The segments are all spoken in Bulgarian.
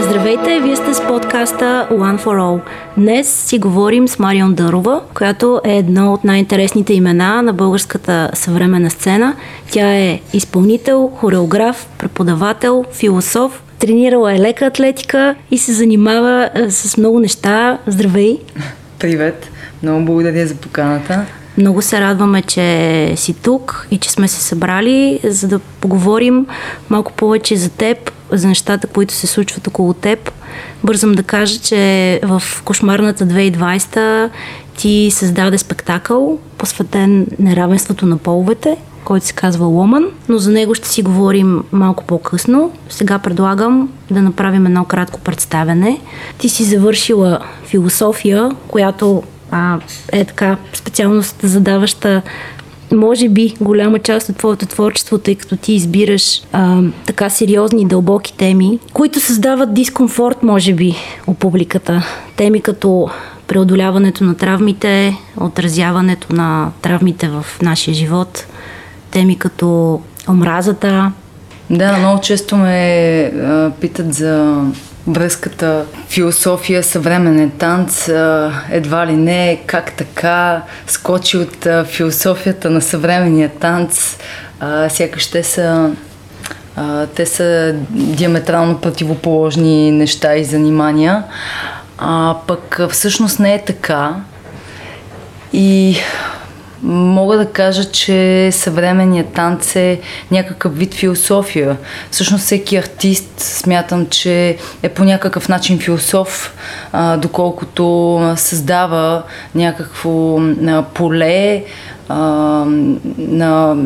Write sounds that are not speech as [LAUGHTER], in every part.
Здравейте, вие сте с подкаста One for All. Днес си говорим с Марион Дърова, която е едно от най-интересните имена на българската съвременна сцена. Тя е изпълнител, хореограф, преподавател, философ, тренирала е лека атлетика и се занимава с много неща. Здравей! Привет! Много благодаря за поканата. Много се радваме, че си тук и че сме се събрали, за да поговорим малко повече за теб, за нещата, които се случват около теб. Бързам да кажа, че в кошмарната 2020 ти създаде спектакъл, посветен неравенството на половете, който се казва Ломан, но за него ще си говорим малко по-късно. Сега предлагам да направим едно кратко представяне. Ти си завършила философия, която а, е така специалност задаваща може би голяма част от твоето творчество, тъй като ти избираш а, така сериозни дълбоки теми, които създават дискомфорт, може би, у публиката. Теми като преодоляването на травмите, отразяването на травмите в нашия живот, теми като омразата. Да, много често ме а, питат за връзката философия, съвременен танц, едва ли не, как така скочи от философията на съвременния танц, сякаш те са те са диаметрално противоположни неща и занимания. А пък всъщност не е така. И Мога да кажа, че съвременният танц е някакъв вид философия. Всъщност всеки артист смятам, че е по някакъв начин философ, доколкото създава някакво поле на,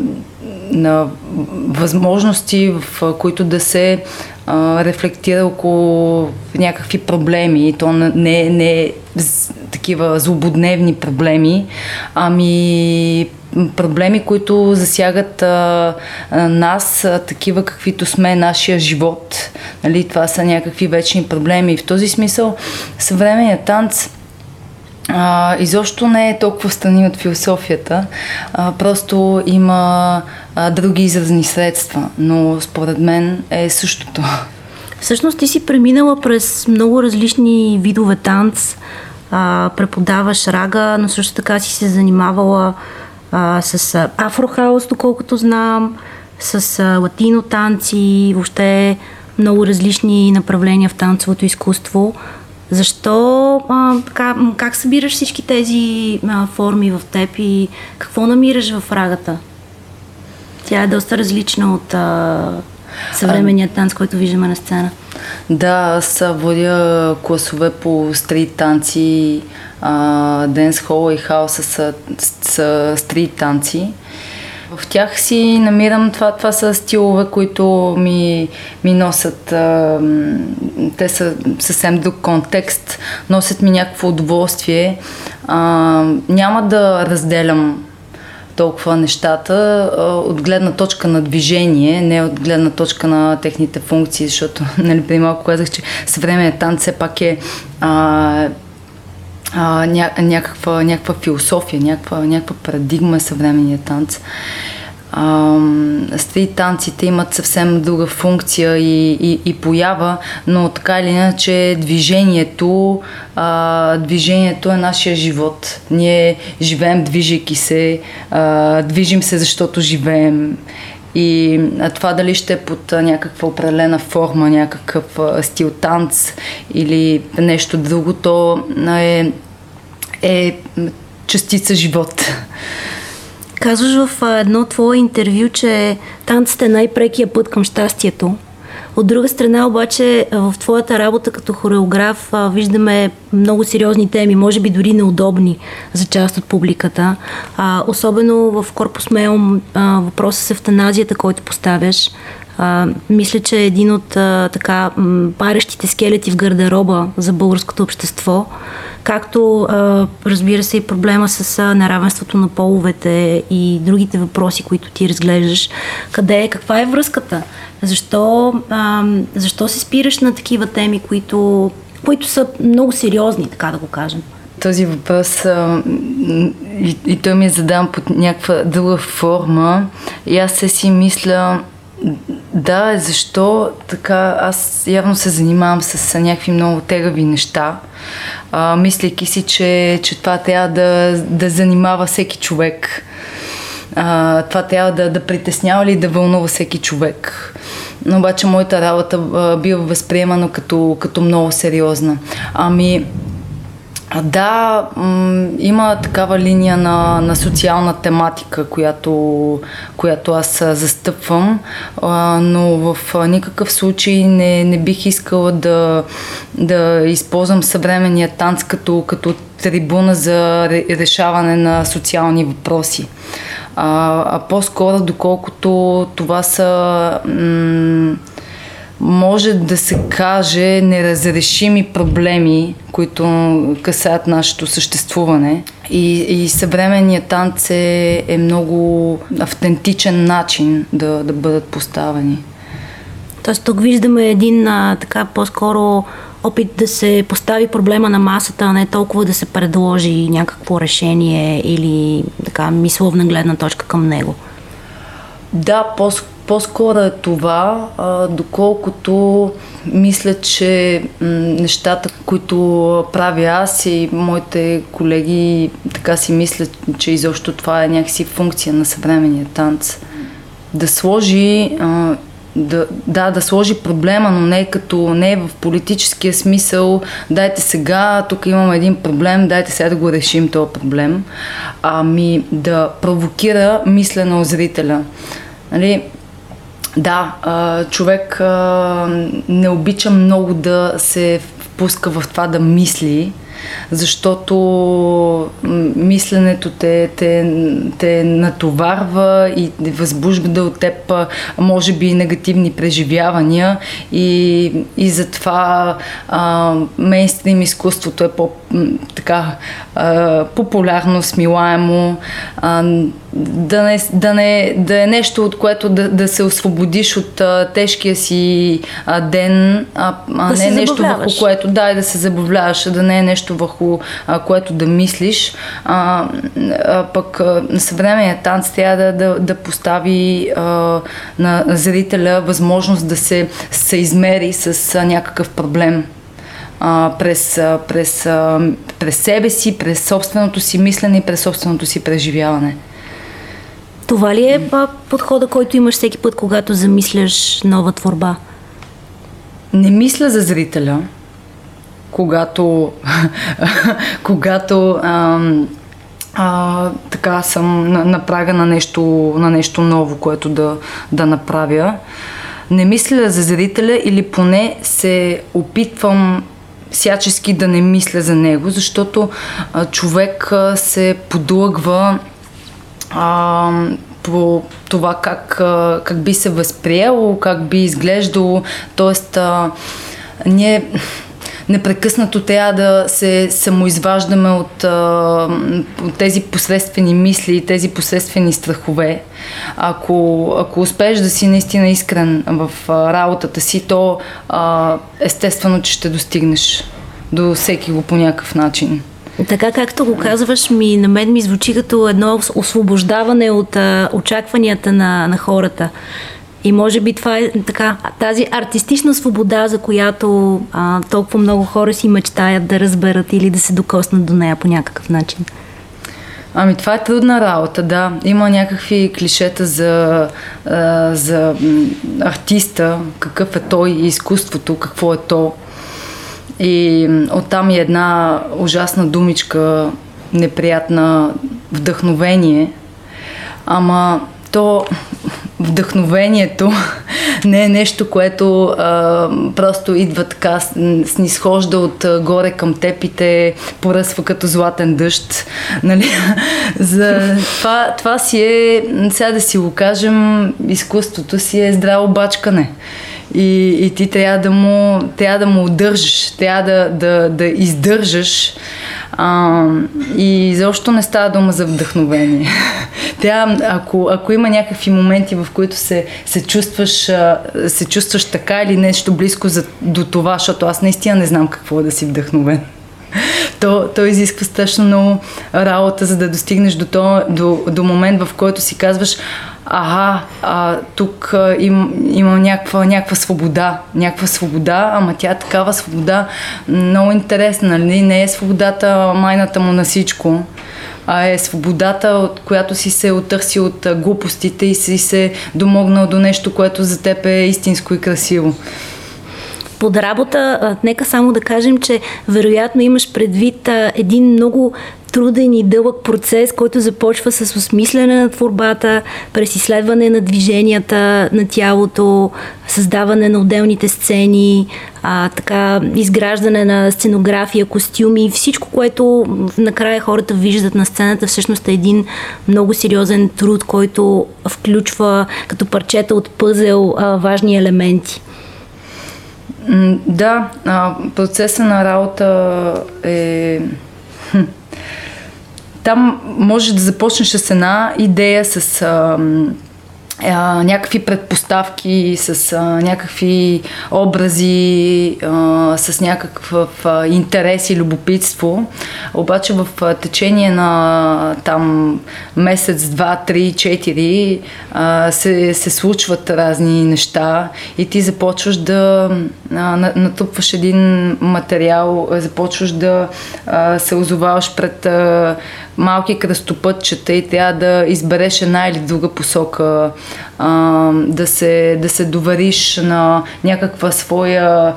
на възможности, в които да се рефлектира около някакви проблеми. То не, не такива злободневни проблеми, ами проблеми, които засягат а, а, нас, а, такива каквито сме, нашия живот. Нали, това са някакви вечни проблеми. И в този смисъл съвременният танц а, изобщо не е толкова страни от философията, а, просто има а, други изразни средства, но според мен е същото. Всъщност ти си преминала през много различни видове танц, а, преподаваш рага, но също така си се занимавала а, с афрохаус, доколкото знам, с а, латино танци, въобще много различни направления в танцовото изкуство. Защо, а, така, как събираш всички тези а, форми в теб и какво намираш в рагата? Тя е доста различна от а, съвременния танц, който виждаме на сцена. Да, аз водя класове по стрит танци, денс хол и хаоса са, са стрит танци. В тях си намирам това, това са стилове, които ми, ми носят, а, те са съвсем друг контекст, носят ми някакво удоволствие. А, няма да разделям толкова нещата от гледна точка на движение, не от гледна точка на техните функции, защото [LAUGHS] нали, преди малко казах, че съвременният танц все пак е а, а, ня, някаква, някаква философия, някаква, някаква парадигма съвременния танц стрит танците имат съвсем друга функция и, и, и поява, но така или иначе движението, а, движението е нашия живот. Ние живеем движейки се, а, движим се защото живеем. И това дали ще е под някаква определена форма, някакъв стил танц или нещо друго, то е, е частица живот. Казваш в едно твое интервю, че танцът е най-прекия път към щастието. От друга страна обаче в твоята работа като хореограф виждаме много сериозни теми, може би дори неудобни за част от публиката. Особено в Корпус Меум въпросът с евтаназията, който поставяш. Мисля, че един от а, така парещите скелети в гардероба за българското общество както а, разбира се и проблема с а, неравенството на половете и другите въпроси, които ти разглеждаш. Къде е, каква е връзката? Защо, а, защо се спираш на такива теми, които, които са много сериозни, така да го кажем? Този въпрос а, и, и той ми е задам под някаква друга форма и аз се си мисля да, защо така? Аз явно се занимавам с някакви много тегави неща, а, мислейки си, че, че това трябва да, да занимава всеки човек. А, това трябва да, да притеснява или да вълнува всеки човек. Но обаче моята работа а, бива възприемана като, като много сериозна. Ами, да, м- има такава линия на, на социална тематика, която, която аз застъпвам, а, но в никакъв случай не, не бих искала да, да използвам съвременния танц като, като трибуна за решаване на социални въпроси. А, а по-скоро, доколкото това са. М- може да се каже неразрешими проблеми, които касаят нашето съществуване. И, и съвременният танц е, е много автентичен начин да, да бъдат поставени. Тоест тук виждаме един а, така по-скоро опит да се постави проблема на масата, а не толкова да се предложи някакво решение или така мисловна гледна точка към него. Да, по-скоро по-скоро е това, доколкото мисля, че нещата, които правя аз и моите колеги, така си мислят, че изобщо това е някакси функция на съвременния танц. Да сложи да, да, да сложи проблема, но не като не в политическия смисъл, дайте сега, тук имаме един проблем, дайте сега да го решим този проблем, ами да провокира мислено зрителя. Нали, да, човек не обича много да се впуска в това да мисли, защото мисленето те, те, те натоварва и възбужда от теб, може би, негативни преживявания. И, и затова а, мейнстрим изкуството е по, така, а, популярно, смилаемо, а, да, не, да, не, да е нещо, от което да, да се освободиш от а, тежкия си а, ден, а, а да не нещо върху което да, и да се забавляваш, да не е нещо върху а, което да мислиш. А, а, пък а, на съвременния танц трябва да, да, да постави а, на зрителя възможност да се съизмери с а, някакъв проблем а, през, а, през, а, през себе си, през собственото си мислене и през собственото си преживяване. Това ли е подхода, който имаш всеки път, когато замисляш нова творба? Не мисля за зрителя, когато, [LAUGHS] когато ам, а, така съм на, на прага на нещо, на нещо ново, което да, да направя. Не мисля за зрителя или поне се опитвам всячески да не мисля за него, защото а, човек а, се подлъгва а, по това как, а, как би се възприело, как би изглеждало. Тоест, а, ние непрекъснато трябва да се самоизваждаме от, а, от тези последствени мисли, тези последствени страхове. Ако, ако успееш да си наистина искрен в а, работата си, то а, естествено, че ще достигнеш до всеки го по някакъв начин. Така както го казваш, ми, на мен ми звучи като едно освобождаване от а, очакванията на, на хората. И може би това е така, тази артистична свобода, за която а, толкова много хора си мечтаят да разберат или да се докоснат до нея по някакъв начин. Ами това е трудна работа, да. Има някакви клишета за, а, за артиста, какъв е той изкуството, какво е то. И оттам и една ужасна думичка, неприятна вдъхновение. Ама то вдъхновението [LAUGHS] не е нещо, което а, просто идва така, снисхожда от а, горе към теб и те поръсва като златен дъжд. [LAUGHS] Нали? За това, това си е, сега да си го кажем, изкуството си е здраво бачкане и, и ти трябва да му, трябва да му удържаш, трябва да, да, да издържаш. А, и защо не става дума за вдъхновение. [LAUGHS] Трябва, ако, ако има някакви моменти, в които се, се, чувстваш, се чувстваш така или нещо близко за, до това, защото аз наистина не знам какво е да си вдъхновен. [LAUGHS] То, то изисква страшно много работа, за да достигнеш до, то, до, до момент, в който си казваш, ага, а, тук им, имам някаква, някаква свобода, някаква свобода, ама тя е такава свобода много интересна, нали? Не е свободата майната му на всичко, а е свободата, от която си се отърси от глупостите и си се домогнал до нещо, което за теб е истинско и красиво под работа, нека само да кажем, че вероятно имаш предвид един много труден и дълъг процес, който започва с осмислене на творбата, през изследване на движенията на тялото, създаване на отделните сцени, а, така, изграждане на сценография, костюми, всичко, което накрая хората виждат на сцената, всъщност е един много сериозен труд, който включва като парчета от пъзел а, важни елементи. Да, процеса на работа е там може да започнеш с една идея, с някакви предпоставки, с а, някакви образи, а, с някакъв а, интерес и любопитство. Обаче в а, течение на там месец, два, три, четири а, се, се случват разни неща и ти започваш да а, натрупваш един материал, започваш да а, се озоваваш пред а, малки кръстопътчета и трябва да избереш една или друга посока, да, се, да се довариш на някаква своя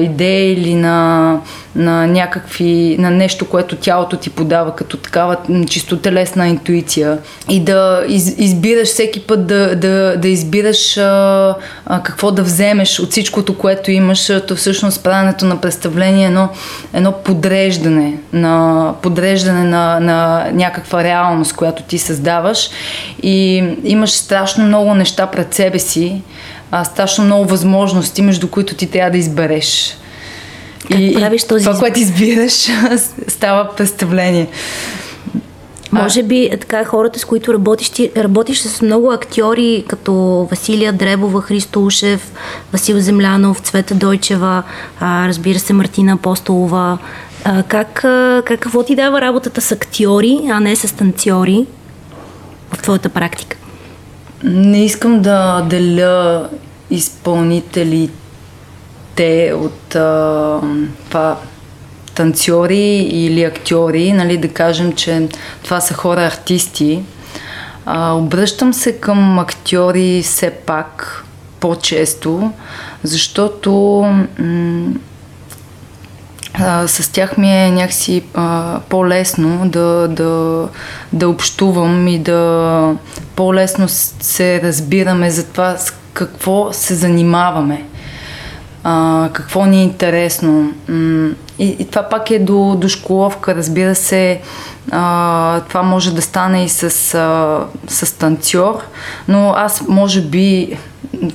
идея или на, на някакви, на нещо, което тялото ти подава като такава чисто телесна интуиция. И да из, избираш всеки път да, да, да избираш а, а, какво да вземеш от всичкото, което имаш, то всъщност правенето на представление е едно, едно подреждане на, подреждане на, на някаква реалност, която ти създаваш. И имаш страшно много неща пред себе си, а, страшно много възможности, между които ти трябва да избереш. Как и, правиш този това, което избираш, [LAUGHS] става представление. Може би така хората, с които работиш, ти работиш с много актьори, като Василия Дребова, Христо Ушев, Васил Землянов, Цвета Дойчева, а, разбира се Мартина Апостолова. А, как, а, как, какво ти дава работата с актьори, а не с танцори в твоята практика? Не искам да деля изпълнителите от а, това танцори или актьори, нали, да кажем, че това са хора артисти. А, обръщам се към актьори все пак по-често, защото м- а, с тях ми е някакси а, по-лесно да, да, да общувам и да по-лесно се разбираме за това с какво се занимаваме, а, какво ни е интересно. И, и това пак е до, до школовка, разбира се. А, това може да стане и с, а, с танцор, но аз може би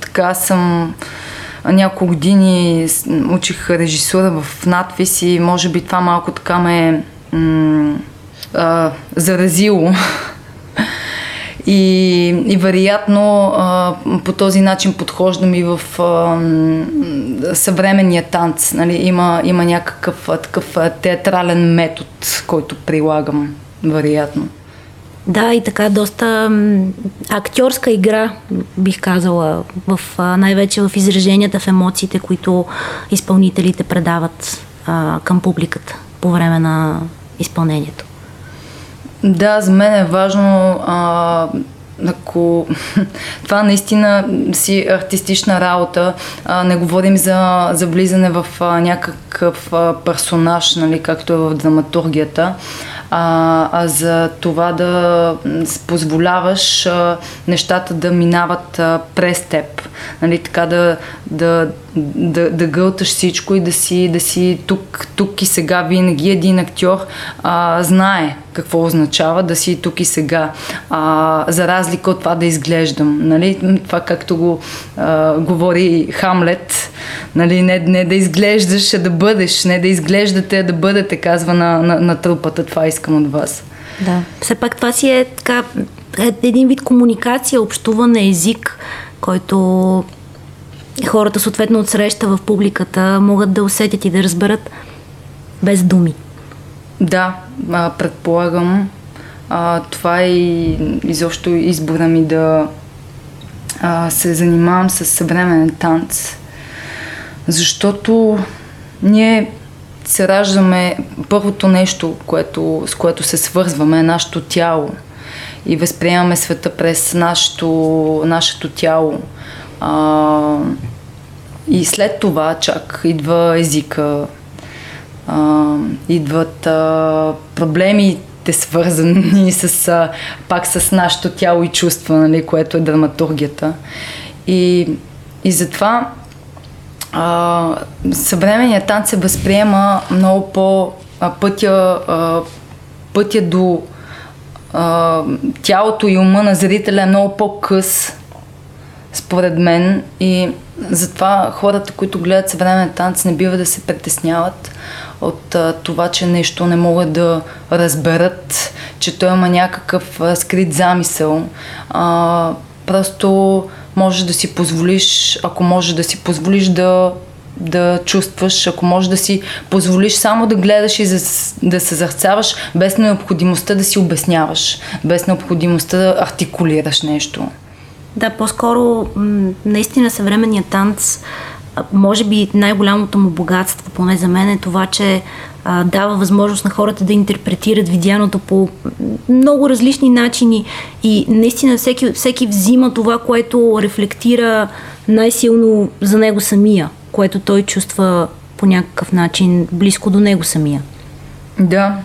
така съм няколко години учих режисура в надпис и може би това малко така ме м- а, заразило. [LAUGHS] И, и вероятно а, по този начин подхождам и в а, съвременния танц. Нали? Има, има някакъв такъв театрален метод, който прилагам, вероятно. Да, и така доста актьорска игра, бих казала, в, най-вече в израженията, в емоциите, които изпълнителите предават а, към публиката по време на изпълнението. Да, за мен е важно а, ако [LAUGHS] това наистина си артистична работа, а, не говорим за, за влизане в а, някакъв а, персонаж, нали, както е в драматургията, а, а за това да позволяваш а, нещата да минават а, през теб. Нали, така да, да, да, да гълташ всичко и да си, да си тук, тук и сега винаги един актьор а, знае какво означава да си тук и сега. А, за разлика от това да изглеждам. Нали? Това както го а, говори Хамлет, нали? не, не да изглеждаш, а да бъдеш, не да изглеждате, а да бъдете, казва на, на, на трупата. Това искам от вас. Да. Все пак това си е така е един вид комуникация, общуване, език, който хората съответно от среща в публиката могат да усетят и да разберат без думи. Да, предполагам. Това е изобщо избора ми да, се занимавам с съвременен танц, защото ние се раждаме, първото нещо, което, с което се свързваме е нашето тяло и възприемаме света през нашето, нашето тяло. А, и след това чак идва езика, а, идват а, проблемите свързани [LAUGHS] с, а, пак с нашето тяло и чувства, нали, което е драматургията. И, и затова а, съвременният танц се възприема много по а, пътя, а, пътя до а, тялото и ума на зрителя е много по-къс, според мен. И затова хората, които гледат съвременен танц, не бива да се притесняват от а, това, че нещо не могат да разберат, че той има някакъв а, скрит замисъл. А, просто можеш да си позволиш, ако можеш да си позволиш да да чувстваш, ако можеш да си позволиш само да гледаш и да се зърцаваш, без необходимостта да си обясняваш, без необходимостта да артикулираш нещо. Да, по-скоро наистина съвременният танц, може би най-голямото му богатство, поне за мен, е това, че а, дава възможност на хората да интерпретират видяното по много различни начини. И наистина всеки, всеки взима това, което рефлектира най-силно за него самия, което той чувства по някакъв начин близко до него самия. Да,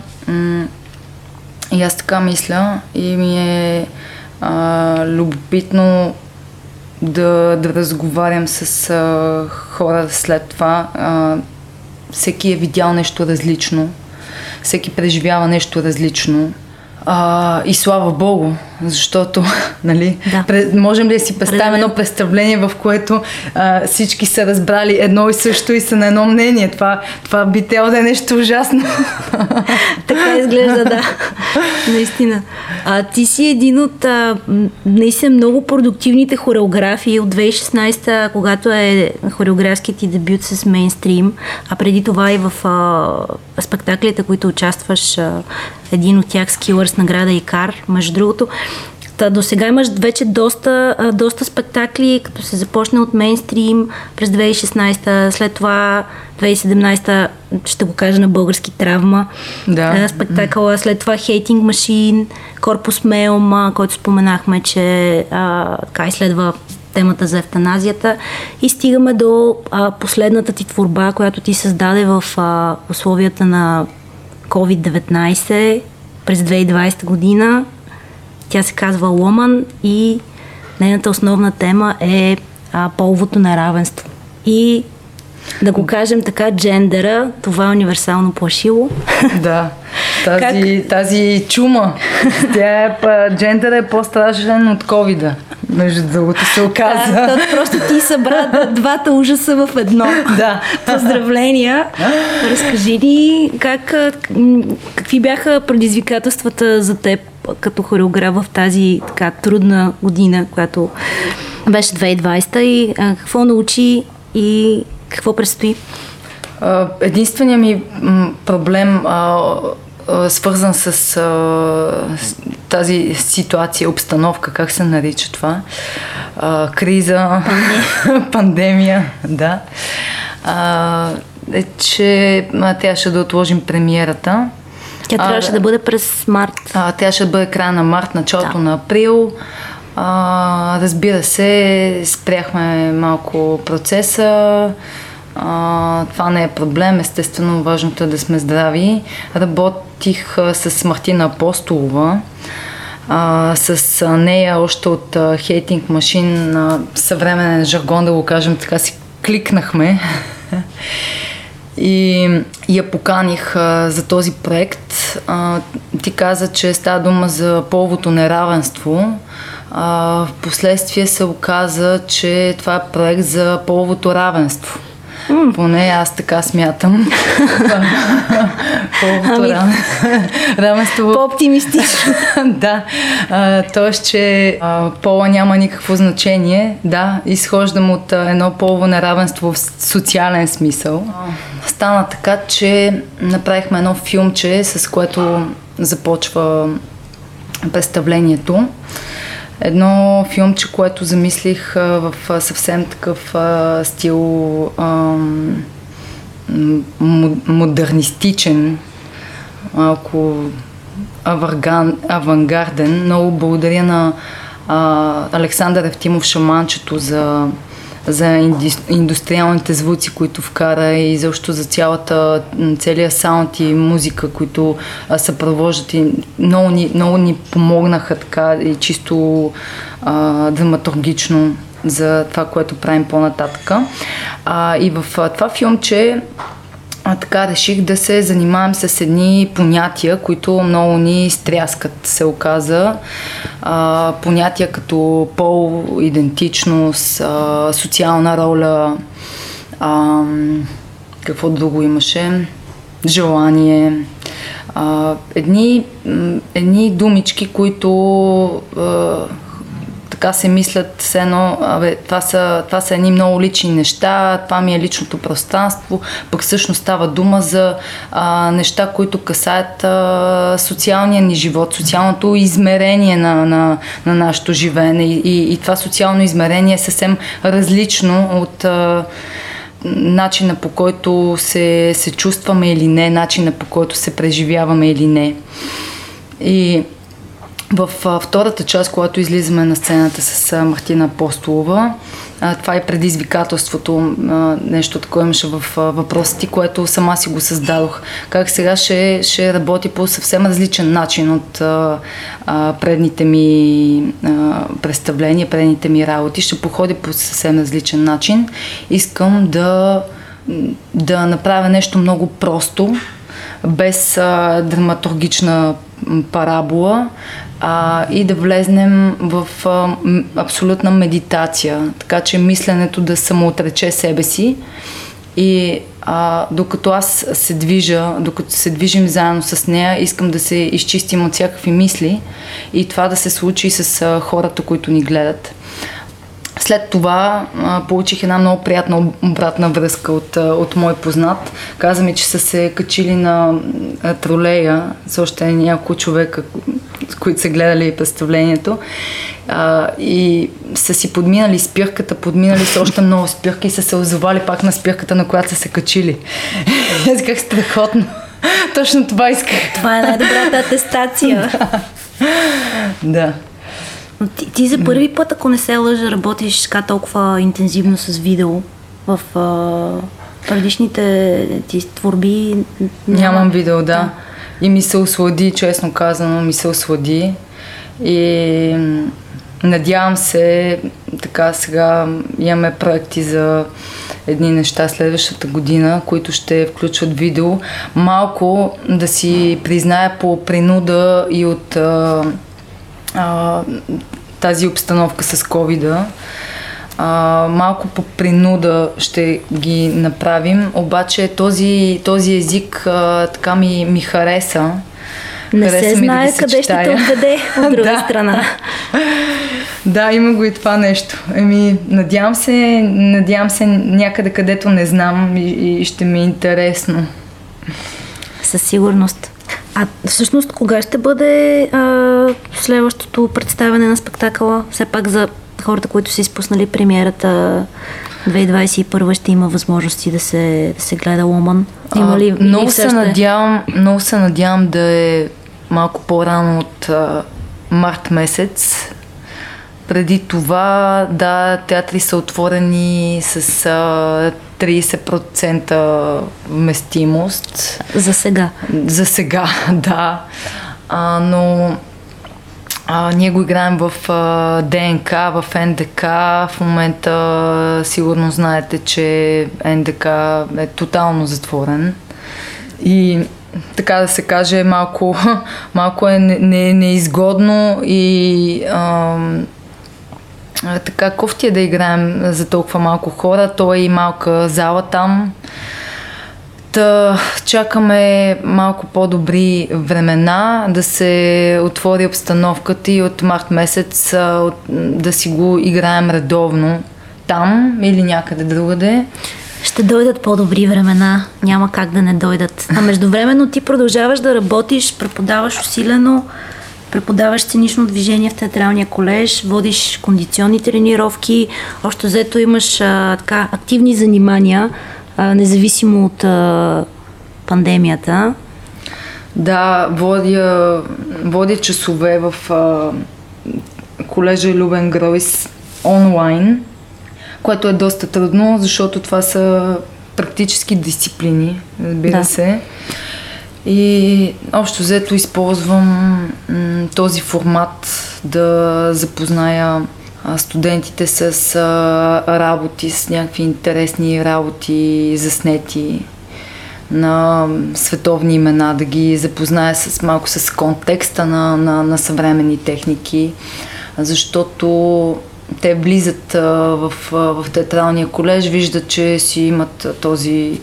и аз така мисля. И ми е а, любопитно да, да разговарям с а, хора след това. А, всеки е видял нещо различно, всеки преживява нещо различно. А, и слава Богу, защото, [LAUGHS] нали, да. можем ли да си представим едно представление, в което а, всички са разбрали едно и също и са на едно мнение. Това, това би трябвало да е нещо ужасно. [LAUGHS] така изглежда, да. [LAUGHS] Наистина. А, ти си един от а, наистина много продуктивните хореографии от 2016, когато е хореографският ти дебют с мейнстрим, а преди това и в а, спектаклите, които участваш, а, един от тях Скилърс награда Икар, между другото. Та, до сега имаш вече доста, доста спектакли, като се започна от мейнстрим през 2016, след това 2017, ще го кажа на български травма, да. спектакъла, след това Hating Machine, Корпус Меум, който споменахме, че а, така изследва темата за евтаназията и стигаме до а, последната ти творба, която ти създаде в а, условията на COVID-19 през 2020 година тя се казва Ломан и нейната основна тема е а, половото неравенство. И да го кажем така, джендера, това е универсално плашило. Да, [LAUGHS] тази, как? тази чума, тя е, джендера е по-страшен от ковида. Между другото се оказа. Да, просто ти събра двата ужаса в едно. [LAUGHS] Да. Поздравления. Разкажи ни как, какви бяха предизвикателствата за теб като хореограф в тази така трудна година, която беше 2020 и а, какво научи и какво предстои? Единственият ми проблем а, свързан с, а, с тази ситуация, обстановка, как се нарича това? А, криза, пандемия, [LAUGHS] пандемия да. А, е, че а, трябваше да отложим премиерата. Тя трябваше а, да бъде през март. А, тя ще бъде края на март, началото да. на април. А, разбира се, спряхме малко процеса. А, това не е проблем, естествено важното е да сме здрави. Работих а, с Мартина Апостолова, а, с нея още от Хейтинг Машин съвременен жаргон, да го кажем така, си кликнахме [LAUGHS] и я поканих а, за този проект. А, ти каза, че става дума за половото неравенство. А, последствие се оказа, че това е проект за половото равенство. Mm. Поне аз така смятам. Половото ами, равенство. По-оптимистично. [LAUGHS] да. тоест, че а, пола няма никакво значение. Да, изхождам от а, едно полово неравенство в социален смисъл. Стана така, че направихме едно филмче, с което започва представлението. Едно филмче, което замислих в съвсем такъв стил а, модернистичен, малко аварган, авангарден. Много благодаря на а, Александър Евтимов Шаманчето за за индустриалните звуци, които вкара и защо за цялата, целия саунд и музика, които съпровождат и много ни, много ни помогнаха така и чисто а, драматургично за това, което правим по-нататък. А, и в а, това филмче а, така реших да се занимавам с едни понятия, които много ни стряскат, се оказа. А, понятия като пол, идентичност, а, социална роля, а, какво друго имаше, желание. А, едни, едни думички, които а, така се мислят все едно, абе, това са, това са едни много лични неща, това ми е личното пространство, пък всъщност става дума за а, неща, които касаят а, социалния ни живот, социалното измерение на, на, на нашето живеене и, и, и това социално измерение е съвсем различно от а, начина по който се, се чувстваме или не, начина по който се преживяваме или не. И в втората част, когато излизаме на сцената с Мартина Апостолова, това е предизвикателството, нещо такова имаше в въпросите, което сама си го създадох. Как сега ще, ще работи по съвсем различен начин от предните ми представления, предните ми работи. Ще походи по съвсем различен начин. Искам да, да направя нещо много просто, без а, драматургична парабола, а, и да влезнем в а, абсолютна медитация, така че мисленето да самоотрече себе си и а, докато аз се движа, докато се движим заедно с нея, искам да се изчистим от всякакви мисли и това да се случи с а, хората, които ни гледат. След това а, получих една много приятна обратна връзка от, от мой познат. Каза ми, че са се качили на тролея с още няколко човека, с които са гледали представлението. А, и са си подминали спирката, подминали с още много спирки и са се озовали пак на спирката, на която са се качили. [LAUGHS] Аз как страхотно. Точно това исках. Това е най-добрата атестация. [LAUGHS] да. Но ти, ти за първи път, ако не се лъжа, работиш така толкова интензивно с видео в а, предишните ти творби. Няма... Нямам видео, да. да. И ми се ослади, честно казано, ми се ослади. И надявам се, така сега имаме проекти за едни неща следващата година, които ще включват видео. Малко да си призная по принуда и от а, тази обстановка с covid а, малко по принуда ще ги направим, обаче този, този език а, така ми, ми хареса. Не хареса се знае да къде ще те отведе [LAUGHS] от друга да. страна. Да, има го и това нещо. Еми, надявам се, надявам се някъде където не знам и, и ще ми е интересно. Със сигурност. А всъщност кога ще бъде а, следващото представяне на спектакъла? Все пак за хората, които са изпуснали премиерата 2021 ще има възможности да се, да се гледа Ломан. Има ли, а, много, се надявам, много се надявам да е малко по-рано от а, март месец. Преди това, да, театри са отворени с а, 30% вместимост. За сега. За сега, [LAUGHS] да. А, но а, ние го играем в а, ДНК, в НДК. В момента сигурно знаете, че НДК е тотално затворен. И така да се каже, малко, [LAUGHS] малко е неизгодно и а, така кофти е да играем за толкова малко хора. То е и малка зала там. Та, чакаме малко по-добри времена да се отвори обстановката и от март месец да си го играем редовно там или някъде другаде. Ще дойдат по-добри времена, няма как да не дойдат. А междувременно ти продължаваш да работиш, преподаваш усилено, преподаваш сценично движение в театралния колеж, водиш кондиционни тренировки, още взето имаш а, така активни занимания, а, независимо от а, пандемията. Да, водя, водя часове в а, колежа Любен Гройс онлайн, което е доста трудно, защото това са практически дисциплини, разбира да. се. И общо взето използвам този формат да запозная студентите с работи, с някакви интересни работи, заснети на световни имена, да ги запозная с малко с контекста на, на, на съвременни техники, защото те влизат в, в театралния колеж, виждат, че си имат този,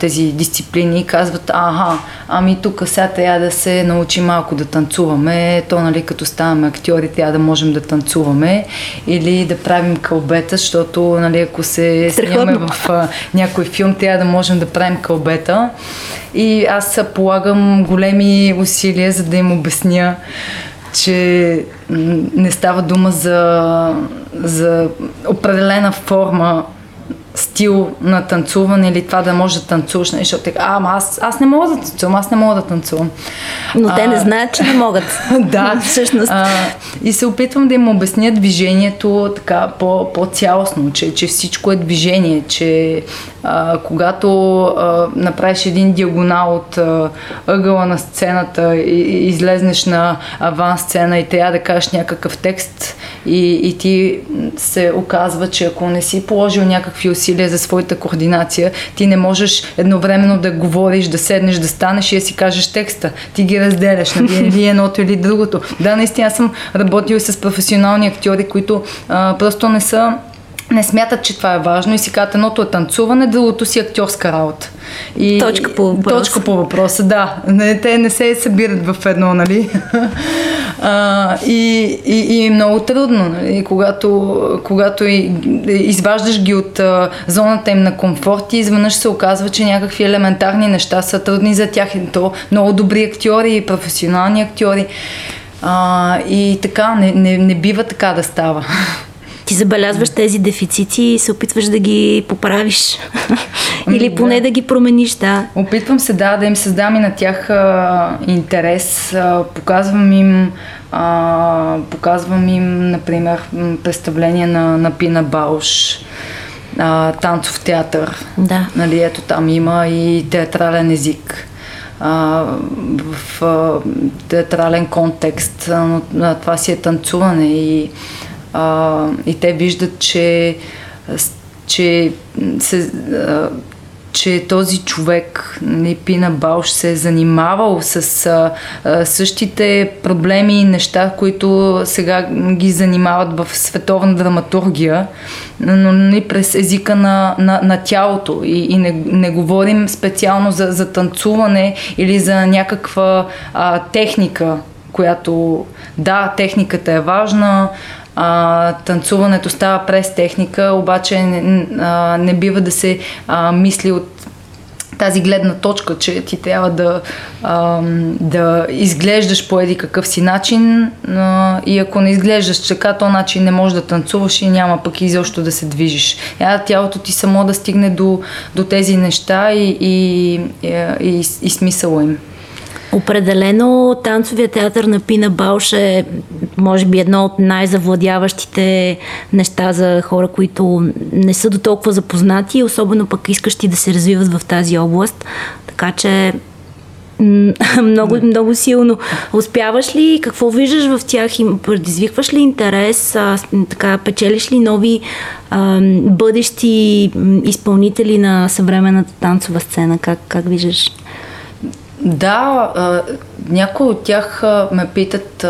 тези дисциплини и казват, ага, ами тук сега трябва да се научи малко да танцуваме, то нали като ставаме актьори трябва да можем да танцуваме или да правим кълбета, защото нали ако се снимаме в някой филм, трябва да можем да правим кълбета и аз полагам големи усилия, за да им обясня че не става дума за, за определена форма стил на танцуване или това да може да танцуваш, нали, защото а, ама аз, аз не мога да танцувам, аз не мога да танцувам. Но а, те не знаят, че не могат. [LAUGHS] да, всъщност. А, и се опитвам да им обясня движението така по, по-цялостно, че, че всичко е движение, че а, когато а, направиш един диагонал от а, ъгъла на сцената и, и излезнеш на аван сцена и трябва да кажеш някакъв текст и, и ти се оказва, че ако не си положил някакви усилия за своята координация, ти не можеш едновременно да говориш, да седнеш, да станеш и да си кажеш текста. Ти ги разделяш, нали, [LAUGHS] или едното или другото. Да, наистина аз съм работил с професионални актьори, които а, просто не са не смятат, че това е важно и си казват, едното е танцуване, другото си актьорска работа. И, точка по въпроса. Точка по въпроса, да. Не, те не се събират в едно, нали? [LAUGHS] а, и, и, и е много трудно, нали? Когато, когато и, изваждаш ги от а, зоната им на комфорт и изведнъж се оказва, че някакви елементарни неща са трудни за тях. И то много добри актьори и професионални актьори. А, и така, не, не, не бива така да става [LAUGHS] ти забелязваш тези дефицити и се опитваш да ги поправиш. [LAUGHS] Или поне да. да ги промениш, да. Опитвам се, да, да им създам и на тях а, интерес. А, показвам им а, показвам им, например, представление на, на Пина Бауш, а, танцов театър. Да. Нали, ето там има и театрален език. А, в а, театрален контекст, но това си е танцуване и а, и те виждат, че, че, се, а, че този човек, не Пина Бауш, се е занимавал с а, същите проблеми и неща, които сега ги занимават в световна драматургия, но не през езика на, на, на тялото. И, и не, не говорим специално за, за танцуване или за някаква а, техника, която, да, техниката е важна, а, танцуването става през техника, обаче не, а, не бива да се а, мисли от тази гледна точка, че ти трябва да, а, да изглеждаш по еди какъв си начин а, и ако не изглеждаш така, то начин не можеш да танцуваш и няма пък изобщо да се движиш. Я, тялото ти само да стигне до, до тези неща и, и, и, и, и смисъла им. Определено танцовия театър на Пина Бауш е, може би, едно от най-завладяващите неща за хора, които не са до толкова запознати, особено пък искащи да се развиват в тази област. Така че [LAUGHS] много, много силно. Успяваш ли? Какво виждаш в тях? Предизвикваш ли интерес? А, така, печелиш ли нови а, бъдещи изпълнители на съвременната танцова сцена? Как, как виждаш? Да, някои от тях ме питат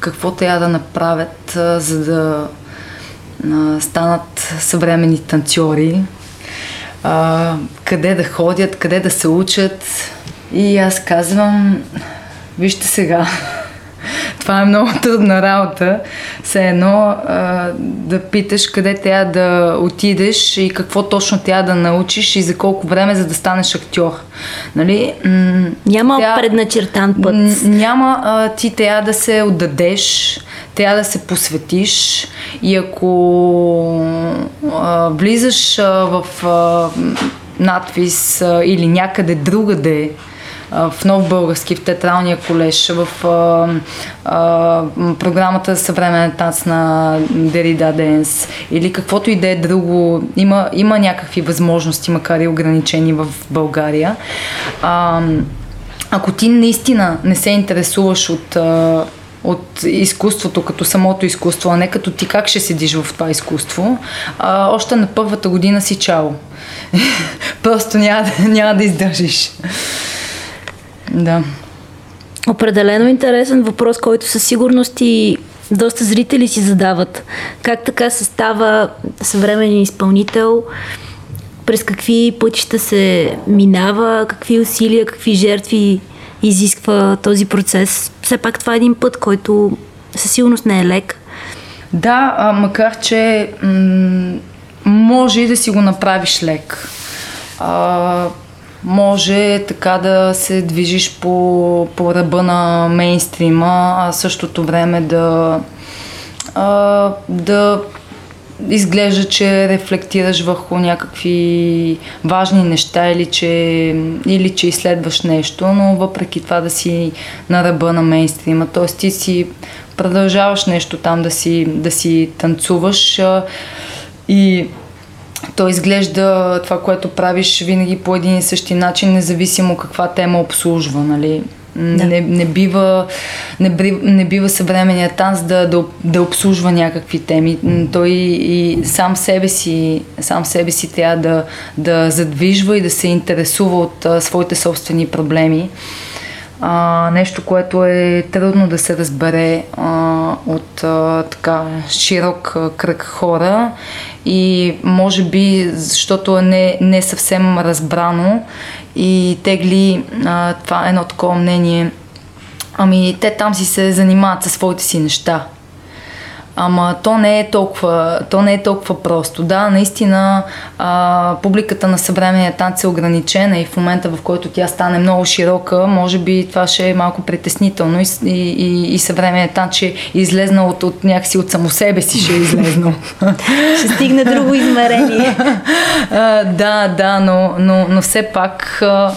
какво трябва да направят, за да станат съвремени танцори, къде да ходят, къде да се учат. И аз казвам, вижте сега, това е много [LAUGHS] трудна работа. Все едно а, да питаш къде трябва да отидеш и какво точно трябва да научиш и за колко време, за да станеш актьор. Нали? Няма тя, предначертан път. Няма. А, ти трябва да се отдадеш, трябва да се посветиш и ако а, влизаш а, в а, надвис а, или някъде другаде, в Нов Български, в Театралния колеж, в а, а, програмата съвременен танц на Дерида Денс или каквото и да е друго. Има, има някакви възможности, макар и ограничени в България. А, ако ти наистина не се интересуваш от от изкуството като самото изкуство, а не като ти как ще седиш в това изкуство, а, още на първата година си чао. [LAUGHS] Просто няма, няма да издържиш. Да. Определено интересен въпрос, който със сигурност и доста зрители си задават. Как така се става съвременен изпълнител? През какви пътища се минава? Какви усилия, какви жертви изисква този процес? Все пак това е един път, който със сигурност не е лек. Да, а, макар че м- може и да си го направиш лек. А, може така да се движиш по, по ръба на мейнстрима, а същото време да, а, да изглежда, че рефлектираш върху някакви важни неща или че, или че изследваш нещо, но въпреки това да си на ръба на мейнстрима. Т.е. ти си продължаваш нещо там да си, да си танцуваш а, и то изглежда това, което правиш винаги по един и същи начин, независимо каква тема обслужва, нали? Да. Не, не, бива, не, не бива съвременният танц да, да, да обслужва някакви теми. Той и сам себе си, сам себе си трябва да, да задвижва и да се интересува от а, своите собствени проблеми. А, нещо, което е трудно да се разбере а, от а, така широк кръг хора и може би защото е не, не съвсем разбрано и тегли а, това едно такова мнение. Ами те там си се занимават със своите си неща. Ама то не е толкова, то не е толкова просто. Да, наистина а, публиката на съвременния танц е ограничена и в момента, в който тя стане много широка, може би това ще е малко притеснително и, и, и, и съвременният танц ще е излезнал от, от някакси от само себе си, ще е излезнал. [LAUGHS] ще стигне друго измерение. [LAUGHS] а, да, да, но, но, но все пак... А,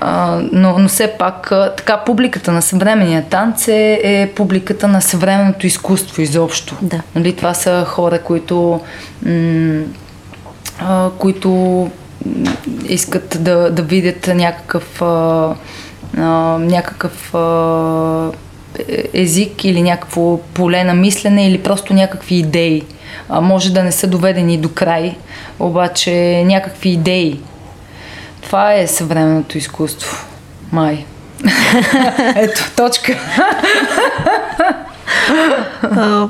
а, но, но все пак така публиката на съвременния танц е, е публиката на съвременното изкуство изобщо. Да. Нали, това са хора, които, м- а, които искат да, да видят някакъв, а, а, някакъв а, език или някакво поле на мислене или просто някакви идеи. А, може да не са доведени до край, обаче някакви идеи това е съвременното изкуство. Май. [LAUGHS] Ето, точка. а,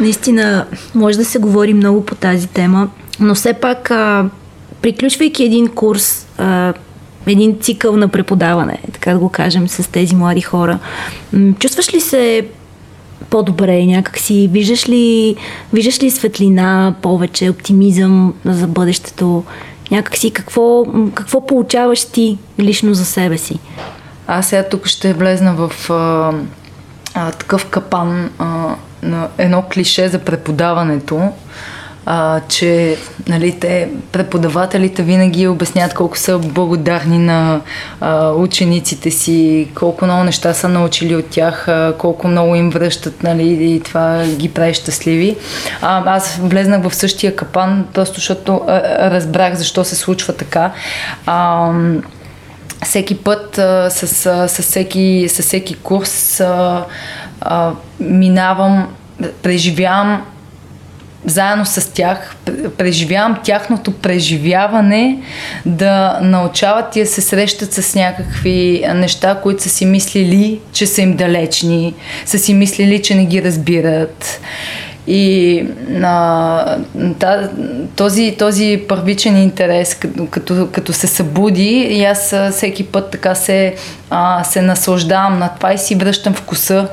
наистина, може да се говори много по тази тема, но все пак, а, приключвайки един курс, а, един цикъл на преподаване, така да го кажем, с тези млади хора, чувстваш ли се по-добре някакси? Виждаш ли, виждаш ли светлина, повече оптимизъм за бъдещето? Някакси какво, какво получаваш ти лично за себе си? Аз сега тук ще влезна в а, а, такъв капан а, на едно клише за преподаването, а, че нали, те, преподавателите винаги обясняват колко са благодарни на а, учениците си, колко много неща са научили от тях, а, колко много им връщат нали, и това ги прави щастливи. А, аз влезнах в същия капан, просто защото а, разбрах защо се случва така. А, всеки път а, с, с, с, всеки, с всеки курс а, а, минавам, преживявам заедно с тях, преживявам тяхното преживяване, да научават и да се срещат с някакви неща, които са си мислили, че са им далечни, са си мислили, че не ги разбират. И а, този, този първичен интерес, като, като, като се събуди, и аз всеки път така се, а, се наслаждавам на това и си връщам вкуса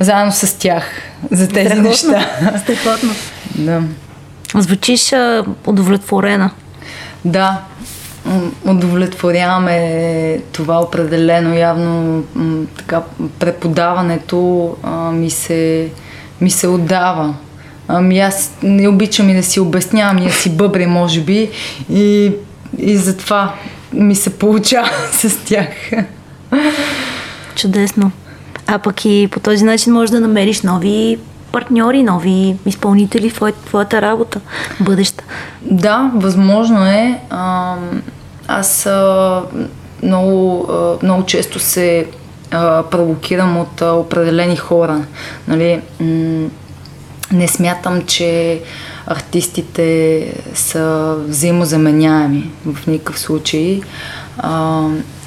заедно с тях за тези Страхотно. неща. [LAUGHS] Страхотно. Да. Звучиш а, удовлетворена. Да, удовлетворяваме това определено. Явно м, така, преподаването а, ми, се, ми се отдава. Ами аз не обичам и да си обяснявам, и да си бъбре, може би, и, и затова ми се получава [LAUGHS] с тях. Чудесно. А пък и по този начин можеш да намериш нови партньори, нови изпълнители в твоя- твоята работа, бъдеща. Да, възможно е. Аз много, много често се провокирам от определени хора. Нали? Не смятам, че артистите са взаимозаменяеми в никакъв случай.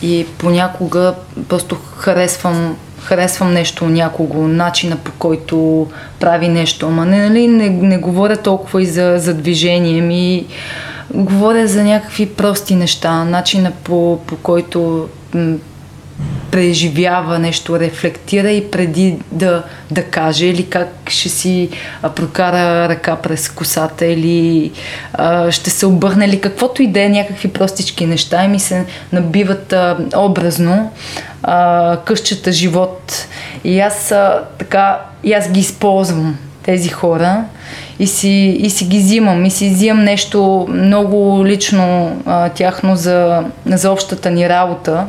И понякога просто харесвам харесвам нещо някого, начина по който прави нещо. Ама не, нали, не, не говоря толкова и за, за движение ми. Говоря за някакви прости неща, начина по, по който преживява нещо, рефлектира и преди да, да каже или как ще си прокара ръка през косата или а, ще се обърне или каквото и да е, някакви простички неща и ми се набиват а, образно а, къщата живот. И аз а, така, и аз ги използвам тези хора и си, и си ги взимам. И си взимам нещо много лично а, тяхно за, за общата ни работа.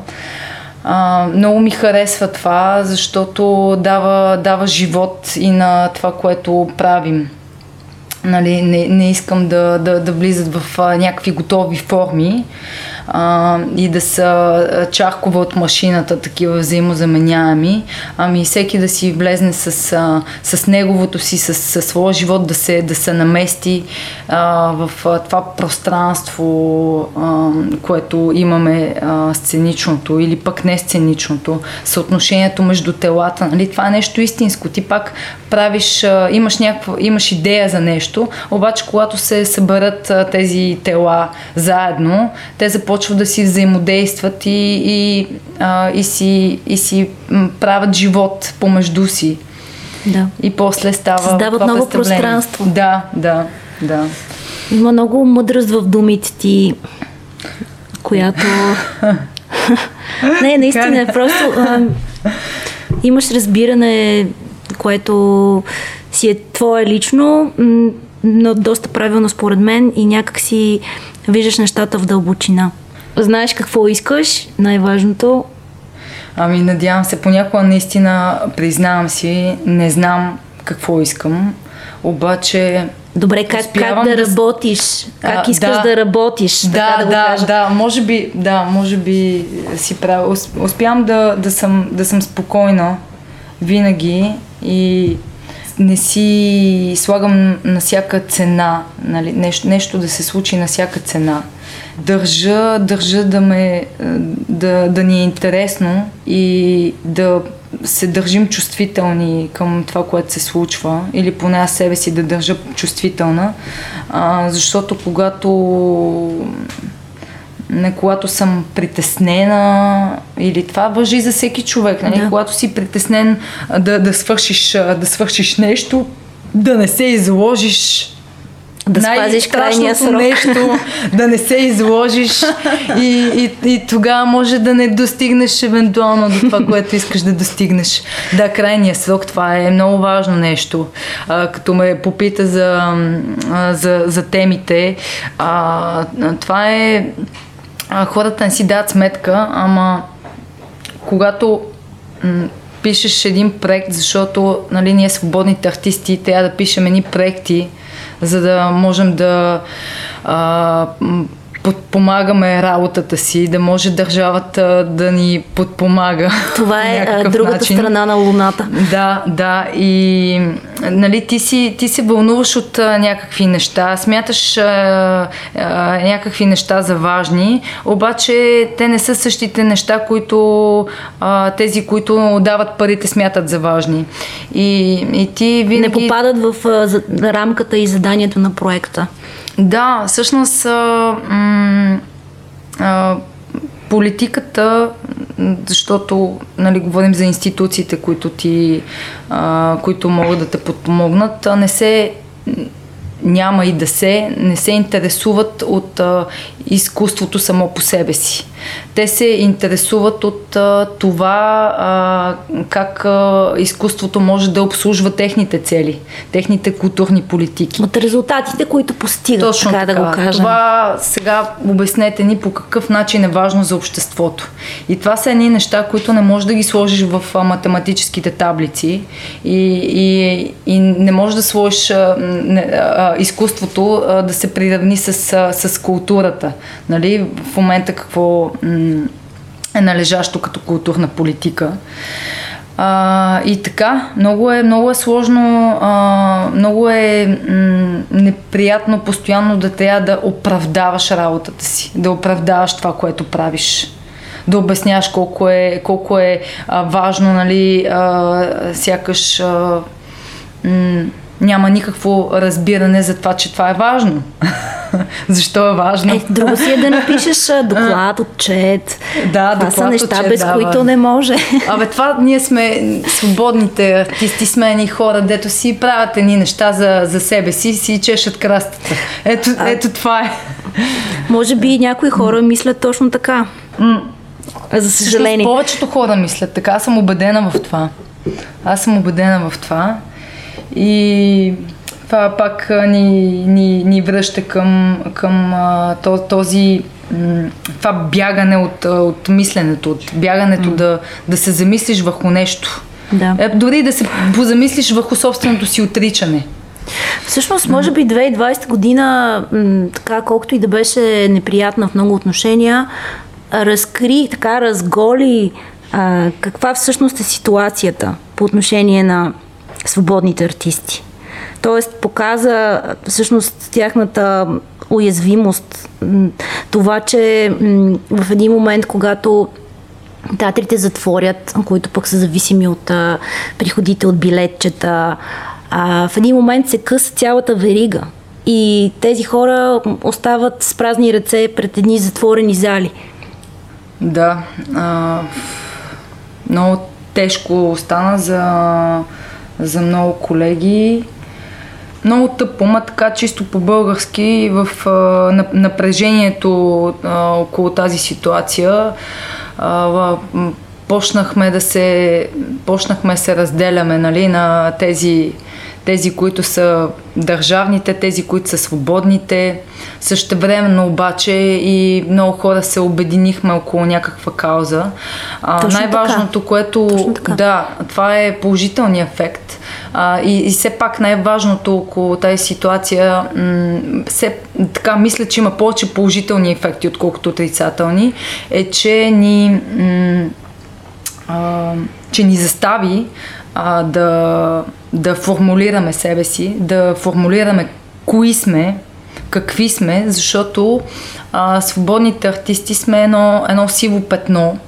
А, много ми харесва това, защото дава, дава живот и на това, което правим. Нали, не, не искам да, да, да влизат в а, някакви готови форми а, и да са а, чахкове от машината, такива взаимозаменяеми, ами всеки да си влезне с, а, с неговото си, с, с своя живот да се, да се намести а, в а, това пространство, а, което имаме а, сценичното или пък не сценичното, съотношението между телата. Нали? Това е нещо истинско. Ти пак правиш, а, имаш, някаква, имаш идея за нещо, обаче когато се съберат а, тези тела заедно, те започват да си взаимодействат и, и, а, и, си, и си правят живот помежду си. Да. И после става. Създават ново пространство. Да, да, да. Има много мъдрост в думите ти, която... [LAUGHS] не, наистина, просто а, имаш разбиране, което си е твое лично, но доста правилно според мен и някак си виждаш нещата в дълбочина. Знаеш какво искаш, най-важното. Ами надявам се, понякога наистина признавам си, не знам какво искам, обаче Добре, как, как да, да работиш? Как А, искаш да. да, работиш? Да, да, да, кажа. да, може би, да, може би си правя. Ус- Успявам да, да, съм, да съм спокойна винаги и не си слагам на всяка цена, нали, нещо, нещо да се случи на всяка цена. Държа, държа да, ме, е, да, да ни е интересно и да се държим чувствителни към това, което се случва, или поне аз себе си да държа чувствителна, а, защото когато не, когато съм притеснена или това въжи за всеки човек, нали? Да. когато си притеснен да, да, свършиш, да свършиш нещо, да не се изложиш Да спазиш крайния срок. нещо, [LAUGHS] да не се изложиш и, и, и тогава може да не достигнеш евентуално до това, което искаш да достигнеш. Да, крайния срок, това е много важно нещо. А, като ме попита за, а, за, за темите, а, това е а, хората не си дадат сметка, ама когато м, пишеш един проект, защото нали, ние свободните артисти трябва да пишем едни проекти, за да можем да а, подпомагаме работата си, да може държавата да ни подпомага. [LAUGHS] Това е другата начин. страна на Луната. Да, да. И нали, ти, си, ти се вълнуваш от а, някакви неща, смяташ а, а, някакви неща за важни, обаче те не са същите неща, които а, тези, които дават парите, смятат за важни. И, и ти винаги... Не попадат в а, за, рамката и заданието на проекта. Да, всъщност а, м- а, политиката, защото нали, говорим за институциите, които, ти, а, които могат да те подпомогнат, не се няма и да се, не се интересуват от а, изкуството само по себе си. Те се интересуват от а, това а, как а, изкуството може да обслужва техните цели, техните културни политики. От резултатите, които постигат, Точно така, така да го кажем. Това сега обяснете ни по какъв начин е важно за обществото. И това са едни неща, които не можеш да ги сложиш в а, математическите таблици и, и, и не можеш да сложиш а, не, а, изкуството а, да се приравни с, а, с културата. Нали? В момента какво е належащо като културна политика. А, и така, много е, много е сложно, а, много е м- неприятно постоянно да трябва да оправдаваш работата си, да оправдаваш това, което правиш да обясняваш колко е, колко е а, важно, нали, а, сякаш а, м- няма никакво разбиране за това, че това е важно. [LAUGHS] Защо е важно? Е, друго си е да напишеш [LAUGHS] а, доклад, отчет. Да, това са доклад, неща, отчет, без да, които не може. [LAUGHS] Абе, това ние сме свободните артисти, сме едни хора, дето си правят едни неща за, за себе си, си чешат крастата. Ето, ето това е. Може би някои хора мислят точно така. За съжаление. Всъщност, повечето хора мислят така, аз съм убедена в това. Аз съм убедена в това. И това пак ни, ни, ни връща към, към този това бягане от, от мисленето, от бягането да, да се замислиш върху нещо. Да. Е, дори да се позамислиш върху собственото си отричане. Всъщност, може би 2020 година, така колкото и да беше неприятна в много отношения, разкри, така разголи а, каква всъщност е ситуацията по отношение на свободните артисти. Тоест показа всъщност тяхната уязвимост, това, че в един момент, когато театрите затворят, които пък са зависими от приходите от билетчета. В един момент се къса цялата верига и тези хора остават с празни ръце пред едни затворени зали. Да. А, много тежко стана за, за много колеги. Много тъпо, ма така чисто по-български в а, нап- напрежението а, около тази ситуация. А, почнахме да се, почнахме се разделяме нали, на тези, тези, които са държавните, тези, които са свободните. Същевременно обаче и много хора се обединихме около някаква кауза. А, Точно най-важното, което... Точно така. Да, това е положителният ефект. А, и, и все пак най-важното около тази ситуация, м- все, така мисля, че има повече положителни ефекти, отколкото отрицателни, е, че ни, м- а, че ни застави а, да, да формулираме себе си, да формулираме кои сме, какви сме, защото а, свободните артисти сме едно, едно сиво петно.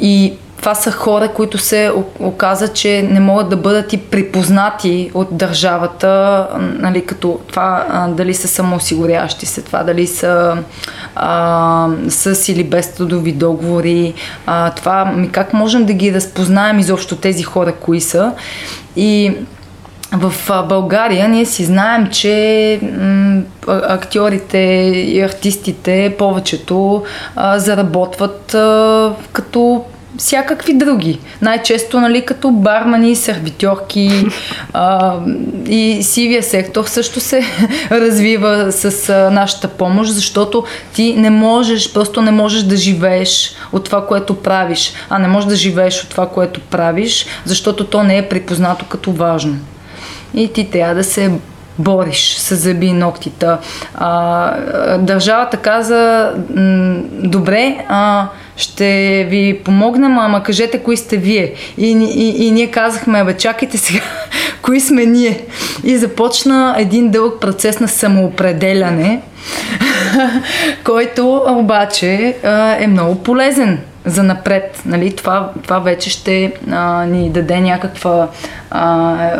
И това са хора, които се оказа, че не могат да бъдат и припознати от държавата, нали, като това а, дали са самоосигурящи се, това дали са а, с или без трудови договори, а, това ми как можем да ги разпознаем изобщо тези хора, кои са. И в България ние си знаем, че актьорите и артистите, повечето, заработват като всякакви други. Най-често, нали, като бармани, сервитьорки [LAUGHS] а, и сивия сектор също се [LAUGHS] развива с а, нашата помощ, защото ти не можеш, просто не можеш да живееш от това, което правиш, а не можеш да живееш от това, което правиш, защото то не е припознато като важно и ти трябва да се бориш с зъби и ногтита. А, държавата каза, добре, а, ще ви помогнем, ама кажете кои сте вие. И, и, и ние казахме, бе, чакайте сега, [LAUGHS] кои сме ние. И започна един дълъг процес на самоопределяне, [LAUGHS] който обаче е много полезен за напред. Нали? Това, това вече ще а, ни даде някаква, а, е,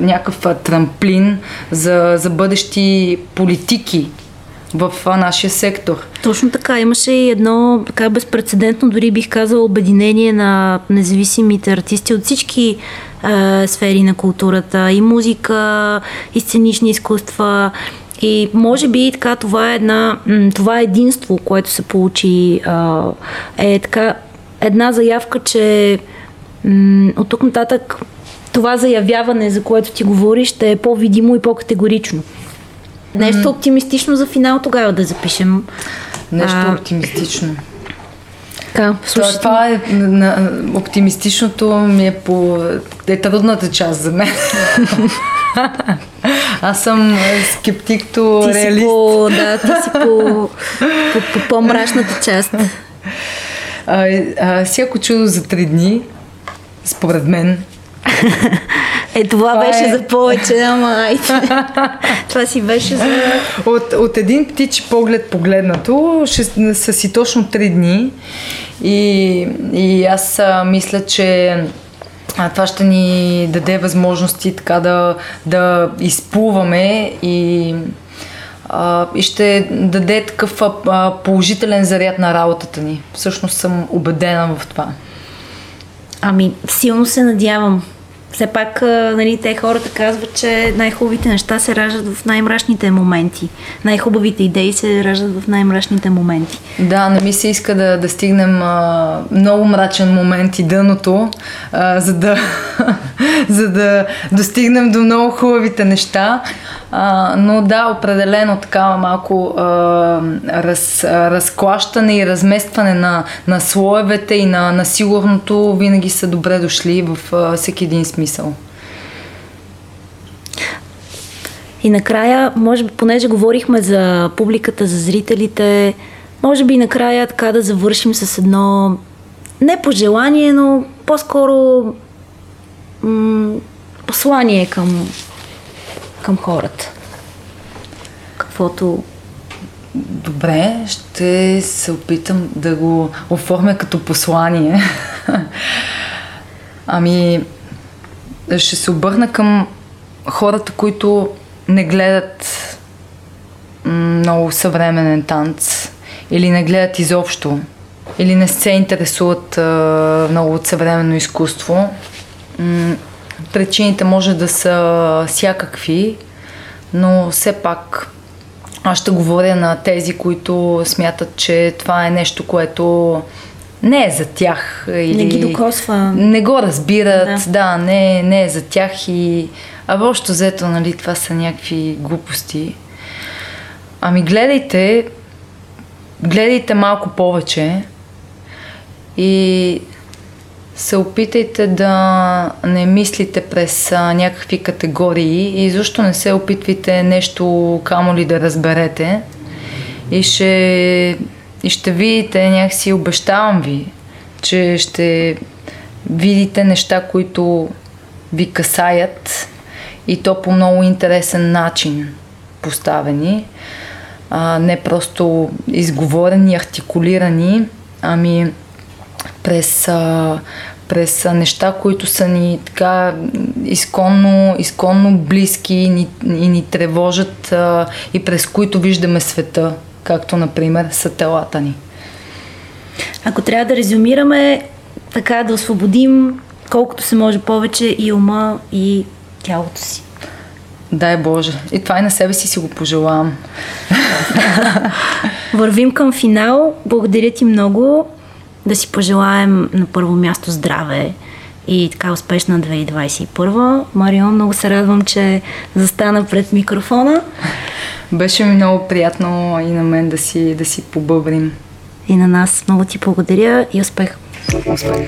някакъв трамплин за, за бъдещи политики в нашия сектор. Точно така. Имаше и едно така безпредседентно, дори бих казала, обединение на независимите артисти от всички е, сфери на културата. И музика, и сценични изкуства. И може би така това е една, това е единство, което се получи, е така една заявка, че от тук нататък това заявяване, за което ти говориш, ще е по-видимо и по-категорично. Нещо оптимистично за финал тогава да запишем. Нещо а, оптимистично. Така, това, това е на, оптимистичното ми е по е трудната част за мен. [LAUGHS] Аз съм скептик-то ти реалист. Си по, да, ти си по, по, по по-мрачната част. [LAUGHS] А, а, всяко чудо за три дни, според мен, е, това, това беше е... за повече, ама ай. [LAUGHS] това си беше за... От, от един птичи поглед погледнато, ще са си точно три дни и, и аз а, мисля, че а, това ще ни даде възможности така да, да изплуваме и, а, и ще даде такъв а, положителен заряд на работата ни. Всъщност съм убедена в това. Ами, силно се надявам все пак нали, те хората казват, че най-хубавите неща се раждат в най-мрачните моменти. Най-хубавите идеи се раждат в най-мрачните моменти. Да, не ми се иска да, да стигнем а, много мрачен момент и дъното, а, за, да, [LAUGHS] [LAUGHS] за да достигнем до много хубавите неща. А, но да, определено такава малко а, раз, разклащане и разместване на, на слоевете и на, на сигурното винаги са добре дошли в а, всеки един смисъл. И накрая, може би, понеже говорихме за публиката, за зрителите, може би накрая така да завършим с едно не пожелание, но по-скоро послание към към хората. Каквото Добре, ще се опитам да го оформя като послание. [LAUGHS] ами, ще се обърна към хората, които не гледат много съвременен танц или не гледат изобщо или не се интересуват а, много от съвременно изкуство. Причините може да са всякакви, но все пак аз ще говоря на тези, които смятат, че това е нещо, което не е за тях. Или... Не ги докосва. Не го разбират, да, да не, не е за тях и... А въобще взето, нали, това са някакви глупости. Ами гледайте, гледайте малко повече и се опитайте да не мислите през а, някакви категории и защо не се опитвайте нещо камо ли да разберете. И ще, и ще видите, някакси обещавам ви, че ще видите неща, които ви касаят и то по много интересен начин поставени, а, не просто изговорени, артикулирани, ами през, а, през неща, които са ни така изконно, изконно близки и ни, и ни тревожат а, и през които виждаме света, както например са телата ни. Ако трябва да резюмираме, така да освободим колкото се може повече и ума и тялото си. Дай Боже. И това и на себе си си го пожелавам. [LAUGHS] Вървим към финал. Благодаря ти много да си пожелаем на първо място здраве и така успешна 2021. Марион, много се радвам, че застана пред микрофона. Беше ми много приятно и на мен да си, да си побъбрим. И на нас много ти благодаря и успех! Успех!